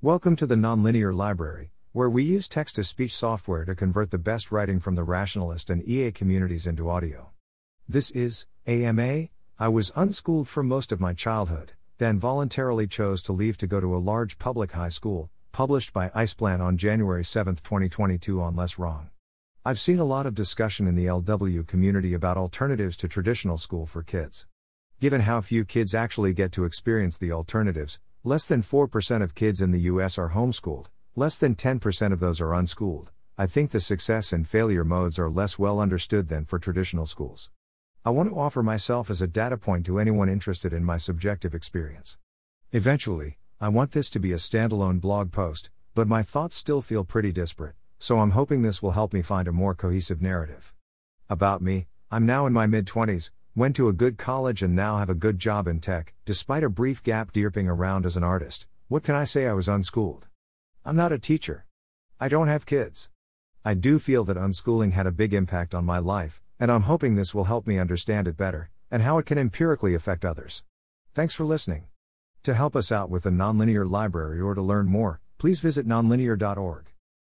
Welcome to the Nonlinear Library, where we use text to speech software to convert the best writing from the rationalist and EA communities into audio. This is AMA. I was unschooled for most of my childhood, then voluntarily chose to leave to go to a large public high school, published by iceplant on January 7, 2022 on Less Wrong. I've seen a lot of discussion in the LW community about alternatives to traditional school for kids. Given how few kids actually get to experience the alternatives, less than 4% of kids in the US are homeschooled, less than 10% of those are unschooled. I think the success and failure modes are less well understood than for traditional schools. I want to offer myself as a data point to anyone interested in my subjective experience. Eventually, I want this to be a standalone blog post, but my thoughts still feel pretty disparate, so I'm hoping this will help me find a more cohesive narrative. About me, I'm now in my mid 20s, went to a good college and now have a good job in tech, despite a brief gap deerping around as an artist. What can I say I was unschooled? I'm not a teacher. I don't have kids. I do feel that unschooling had a big impact on my life, and I'm hoping this will help me understand it better, and how it can empirically affect others. Thanks for listening. To help us out with the Nonlinear Library or to learn more, please visit nonlinear.org.